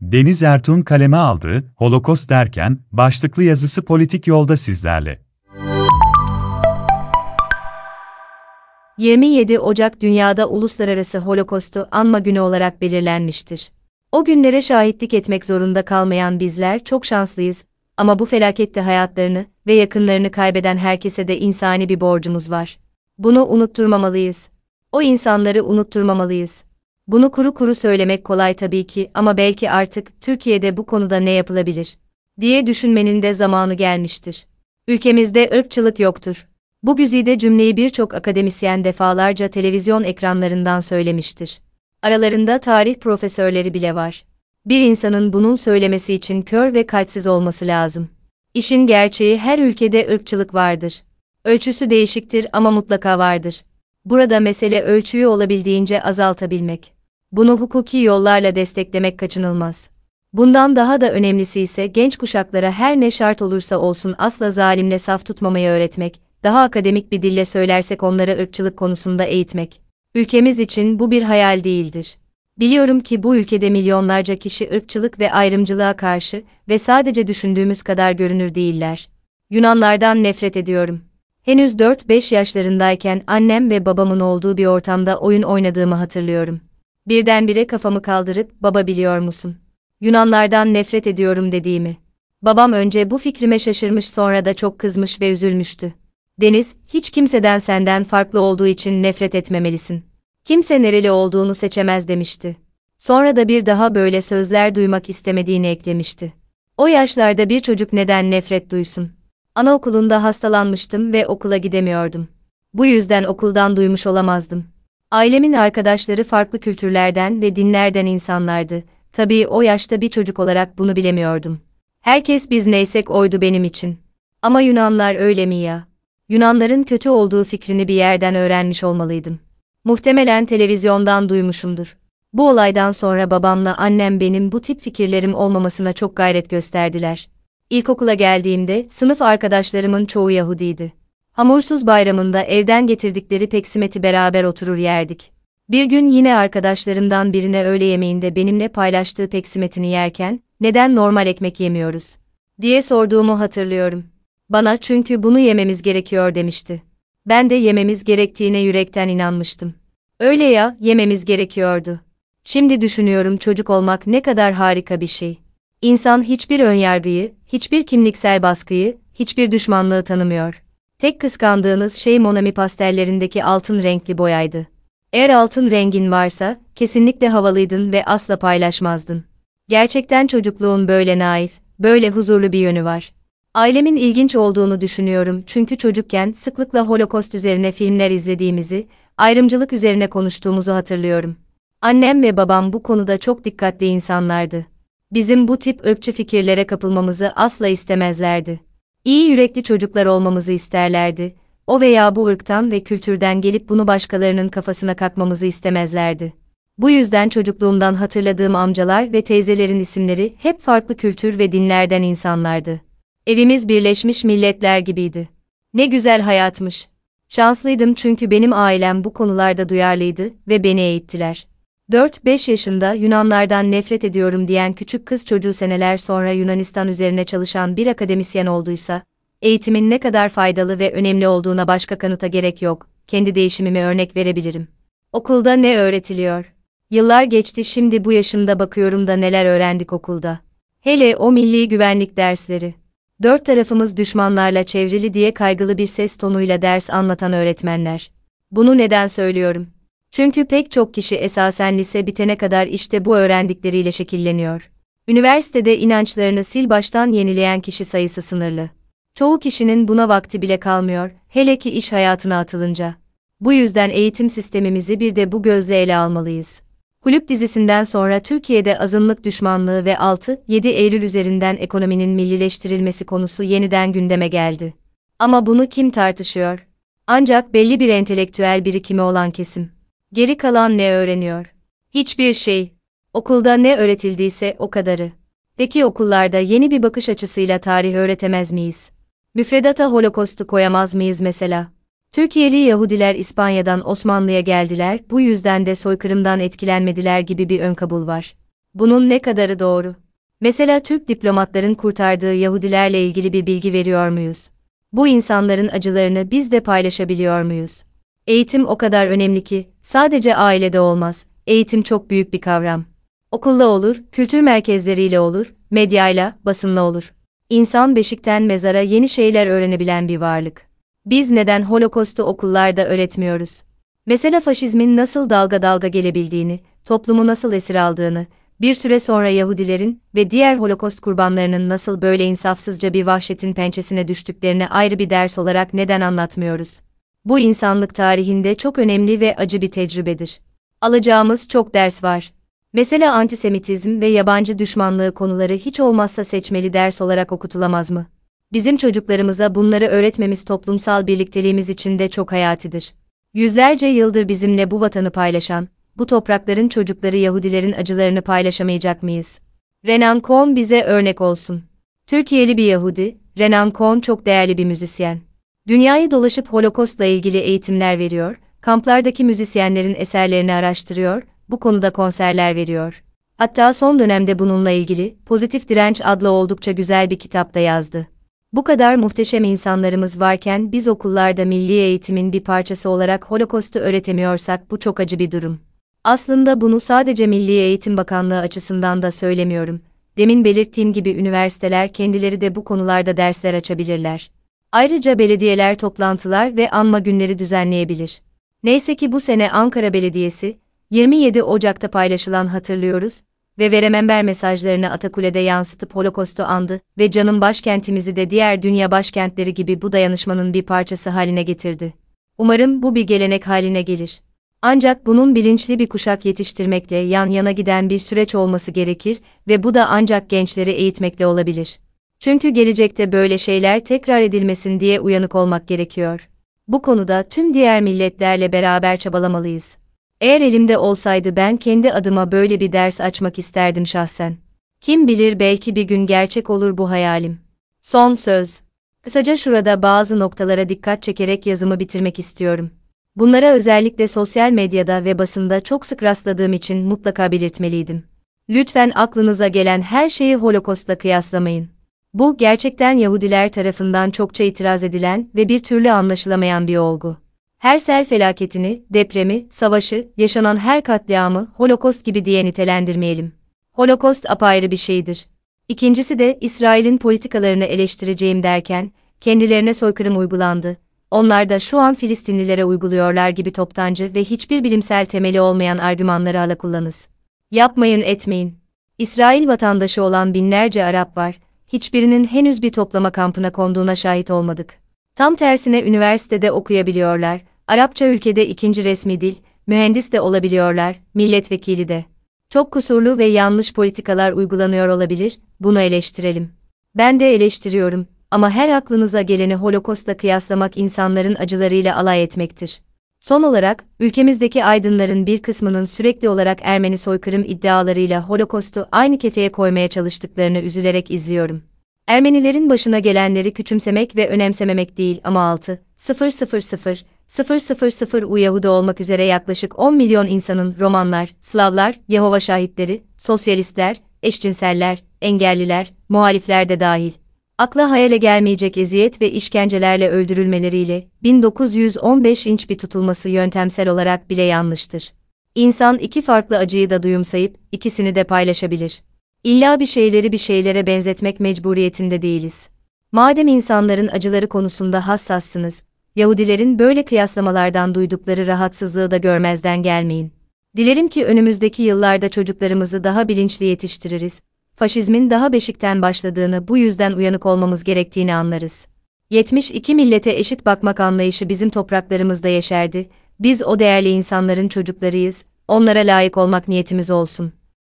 Deniz Ertuğ'un kaleme aldığı Holokost derken başlıklı yazısı politik yolda sizlerle. 27 Ocak dünyada Uluslararası Holokostu Anma Günü olarak belirlenmiştir. O günlere şahitlik etmek zorunda kalmayan bizler çok şanslıyız ama bu felakette hayatlarını ve yakınlarını kaybeden herkese de insani bir borcumuz var. Bunu unutturmamalıyız. O insanları unutturmamalıyız. Bunu kuru kuru söylemek kolay tabii ki ama belki artık Türkiye'de bu konuda ne yapılabilir diye düşünmenin de zamanı gelmiştir. Ülkemizde ırkçılık yoktur. Bu güzide cümleyi birçok akademisyen defalarca televizyon ekranlarından söylemiştir. Aralarında tarih profesörleri bile var. Bir insanın bunun söylemesi için kör ve kalpsiz olması lazım. İşin gerçeği her ülkede ırkçılık vardır. Ölçüsü değişiktir ama mutlaka vardır. Burada mesele ölçüyü olabildiğince azaltabilmek. Bunu hukuki yollarla desteklemek kaçınılmaz. Bundan daha da önemlisi ise genç kuşaklara her ne şart olursa olsun asla zalimle saf tutmamayı öğretmek, daha akademik bir dille söylersek onları ırkçılık konusunda eğitmek. Ülkemiz için bu bir hayal değildir. Biliyorum ki bu ülkede milyonlarca kişi ırkçılık ve ayrımcılığa karşı ve sadece düşündüğümüz kadar görünür değiller. Yunanlardan nefret ediyorum. Henüz 4-5 yaşlarındayken annem ve babamın olduğu bir ortamda oyun oynadığımı hatırlıyorum. Birdenbire kafamı kaldırıp, baba biliyor musun? Yunanlardan nefret ediyorum dediğimi. Babam önce bu fikrime şaşırmış sonra da çok kızmış ve üzülmüştü. Deniz, hiç kimseden senden farklı olduğu için nefret etmemelisin. Kimse nereli olduğunu seçemez demişti. Sonra da bir daha böyle sözler duymak istemediğini eklemişti. O yaşlarda bir çocuk neden nefret duysun? Anaokulunda hastalanmıştım ve okula gidemiyordum. Bu yüzden okuldan duymuş olamazdım. Ailemin arkadaşları farklı kültürlerden ve dinlerden insanlardı. Tabii o yaşta bir çocuk olarak bunu bilemiyordum. Herkes biz neysek oydu benim için. Ama Yunanlar öyle mi ya? Yunanların kötü olduğu fikrini bir yerden öğrenmiş olmalıydım. Muhtemelen televizyondan duymuşumdur. Bu olaydan sonra babamla annem benim bu tip fikirlerim olmamasına çok gayret gösterdiler. İlkokula geldiğimde sınıf arkadaşlarımın çoğu Yahudiydi. Hamursuz bayramında evden getirdikleri peksimeti beraber oturur yerdik. Bir gün yine arkadaşlarımdan birine öğle yemeğinde benimle paylaştığı peksimetini yerken, neden normal ekmek yemiyoruz? diye sorduğumu hatırlıyorum. Bana çünkü bunu yememiz gerekiyor demişti. Ben de yememiz gerektiğine yürekten inanmıştım. Öyle ya, yememiz gerekiyordu. Şimdi düşünüyorum çocuk olmak ne kadar harika bir şey. İnsan hiçbir önyargıyı, hiçbir kimliksel baskıyı, hiçbir düşmanlığı tanımıyor. Tek kıskandığınız şey Monami pastellerindeki altın renkli boyaydı. Eğer altın rengin varsa, kesinlikle havalıydın ve asla paylaşmazdın. Gerçekten çocukluğun böyle naif, böyle huzurlu bir yönü var. Ailemin ilginç olduğunu düşünüyorum çünkü çocukken sıklıkla Holokost üzerine filmler izlediğimizi, ayrımcılık üzerine konuştuğumuzu hatırlıyorum. Annem ve babam bu konuda çok dikkatli insanlardı. Bizim bu tip ırkçı fikirlere kapılmamızı asla istemezlerdi. İyi yürekli çocuklar olmamızı isterlerdi. O veya bu ırktan ve kültürden gelip bunu başkalarının kafasına kakmamızı istemezlerdi. Bu yüzden çocukluğumdan hatırladığım amcalar ve teyzelerin isimleri hep farklı kültür ve dinlerden insanlardı. Evimiz Birleşmiş Milletler gibiydi. Ne güzel hayatmış. Şanslıydım çünkü benim ailem bu konularda duyarlıydı ve beni eğittiler. 4-5 yaşında Yunanlardan nefret ediyorum diyen küçük kız çocuğu seneler sonra Yunanistan üzerine çalışan bir akademisyen olduysa, eğitimin ne kadar faydalı ve önemli olduğuna başka kanıta gerek yok, kendi değişimimi örnek verebilirim. Okulda ne öğretiliyor? Yıllar geçti şimdi bu yaşımda bakıyorum da neler öğrendik okulda. Hele o milli güvenlik dersleri. Dört tarafımız düşmanlarla çevrili diye kaygılı bir ses tonuyla ders anlatan öğretmenler. Bunu neden söylüyorum? Çünkü pek çok kişi esasen lise bitene kadar işte bu öğrendikleriyle şekilleniyor. Üniversitede inançlarını sil baştan yenileyen kişi sayısı sınırlı. Çoğu kişinin buna vakti bile kalmıyor, hele ki iş hayatına atılınca. Bu yüzden eğitim sistemimizi bir de bu gözle ele almalıyız. Kulüp dizisinden sonra Türkiye'de azınlık düşmanlığı ve 6-7 Eylül üzerinden ekonominin millileştirilmesi konusu yeniden gündeme geldi. Ama bunu kim tartışıyor? Ancak belli bir entelektüel birikimi olan kesim. Geri kalan ne öğreniyor? Hiçbir şey. Okulda ne öğretildiyse o kadarı. Peki okullarda yeni bir bakış açısıyla tarih öğretemez miyiz? Müfredata Holokostu koyamaz mıyız mesela? Türkiye'li Yahudiler İspanya'dan Osmanlı'ya geldiler, bu yüzden de soykırımdan etkilenmediler gibi bir ön kabul var. Bunun ne kadarı doğru? Mesela Türk diplomatların kurtardığı Yahudilerle ilgili bir bilgi veriyor muyuz? Bu insanların acılarını biz de paylaşabiliyor muyuz? Eğitim o kadar önemli ki, sadece ailede olmaz. Eğitim çok büyük bir kavram. Okulda olur, kültür merkezleriyle olur, medyayla, basınla olur. İnsan beşikten mezara yeni şeyler öğrenebilen bir varlık. Biz neden Holocaust'u okullarda öğretmiyoruz? Mesela faşizmin nasıl dalga dalga gelebildiğini, toplumu nasıl esir aldığını, bir süre sonra Yahudilerin ve diğer Holocaust kurbanlarının nasıl böyle insafsızca bir vahşetin pençesine düştüklerini ayrı bir ders olarak neden anlatmıyoruz? Bu insanlık tarihinde çok önemli ve acı bir tecrübedir. Alacağımız çok ders var. Mesela antisemitizm ve yabancı düşmanlığı konuları hiç olmazsa seçmeli ders olarak okutulamaz mı? Bizim çocuklarımıza bunları öğretmemiz toplumsal birlikteliğimiz için de çok hayatidir. Yüzlerce yıldır bizimle bu vatanı paylaşan, bu toprakların çocukları Yahudilerin acılarını paylaşamayacak mıyız? Renan Cohn bize örnek olsun. Türkiye'li bir Yahudi, Renan Cohn çok değerli bir müzisyen. Dünyayı dolaşıp Holocaust'la ilgili eğitimler veriyor, kamplardaki müzisyenlerin eserlerini araştırıyor, bu konuda konserler veriyor. Hatta son dönemde bununla ilgili Pozitif Direnç adlı oldukça güzel bir kitap da yazdı. Bu kadar muhteşem insanlarımız varken biz okullarda milli eğitimin bir parçası olarak Holocaust'u öğretemiyorsak bu çok acı bir durum. Aslında bunu sadece Milli Eğitim Bakanlığı açısından da söylemiyorum. Demin belirttiğim gibi üniversiteler kendileri de bu konularda dersler açabilirler. Ayrıca belediyeler toplantılar ve anma günleri düzenleyebilir. Neyse ki bu sene Ankara Belediyesi, 27 Ocak'ta paylaşılan hatırlıyoruz ve veremember mesajlarını Atakule'de yansıtıp Holocaust'u andı ve canım başkentimizi de diğer dünya başkentleri gibi bu dayanışmanın bir parçası haline getirdi. Umarım bu bir gelenek haline gelir. Ancak bunun bilinçli bir kuşak yetiştirmekle yan yana giden bir süreç olması gerekir ve bu da ancak gençleri eğitmekle olabilir. Çünkü gelecekte böyle şeyler tekrar edilmesin diye uyanık olmak gerekiyor. Bu konuda tüm diğer milletlerle beraber çabalamalıyız. Eğer elimde olsaydı ben kendi adıma böyle bir ders açmak isterdim şahsen. Kim bilir belki bir gün gerçek olur bu hayalim. Son söz. Kısaca şurada bazı noktalara dikkat çekerek yazımı bitirmek istiyorum. Bunlara özellikle sosyal medyada ve basında çok sık rastladığım için mutlaka belirtmeliydim. Lütfen aklınıza gelen her şeyi Holocaust'la kıyaslamayın. Bu gerçekten Yahudiler tarafından çokça itiraz edilen ve bir türlü anlaşılamayan bir olgu. Her sel felaketini, depremi, savaşı, yaşanan her katliamı Holocaust gibi diye nitelendirmeyelim. Holocaust apayrı bir şeydir. İkincisi de İsrail'in politikalarını eleştireceğim derken, kendilerine soykırım uygulandı. Onlar da şu an Filistinlilere uyguluyorlar gibi toptancı ve hiçbir bilimsel temeli olmayan argümanları hala kullanız. Yapmayın etmeyin. İsrail vatandaşı olan binlerce Arap var, hiçbirinin henüz bir toplama kampına konduğuna şahit olmadık. Tam tersine üniversitede okuyabiliyorlar, Arapça ülkede ikinci resmi dil, mühendis de olabiliyorlar, milletvekili de. Çok kusurlu ve yanlış politikalar uygulanıyor olabilir, bunu eleştirelim. Ben de eleştiriyorum ama her aklınıza geleni Holocaust'la kıyaslamak insanların acılarıyla alay etmektir. Son olarak, ülkemizdeki aydınların bir kısmının sürekli olarak Ermeni soykırım iddialarıyla Holocaust'u aynı kefeye koymaya çalıştıklarını üzülerek izliyorum. Ermenilerin başına gelenleri küçümsemek ve önemsememek değil ama 6, 000, 000 U Yahudi olmak üzere yaklaşık 10 milyon insanın Romanlar, Slavlar, Yehova şahitleri, sosyalistler, eşcinseller, engelliler, muhalifler de dahil. Akla hayale gelmeyecek eziyet ve işkencelerle öldürülmeleriyle 1915 inç bir tutulması yöntemsel olarak bile yanlıştır. İnsan iki farklı acıyı da duyumsayıp ikisini de paylaşabilir. İlla bir şeyleri bir şeylere benzetmek mecburiyetinde değiliz. Madem insanların acıları konusunda hassassınız, Yahudilerin böyle kıyaslamalardan duydukları rahatsızlığı da görmezden gelmeyin. Dilerim ki önümüzdeki yıllarda çocuklarımızı daha bilinçli yetiştiririz, faşizmin daha beşikten başladığını bu yüzden uyanık olmamız gerektiğini anlarız. 72 millete eşit bakmak anlayışı bizim topraklarımızda yeşerdi, biz o değerli insanların çocuklarıyız, onlara layık olmak niyetimiz olsun.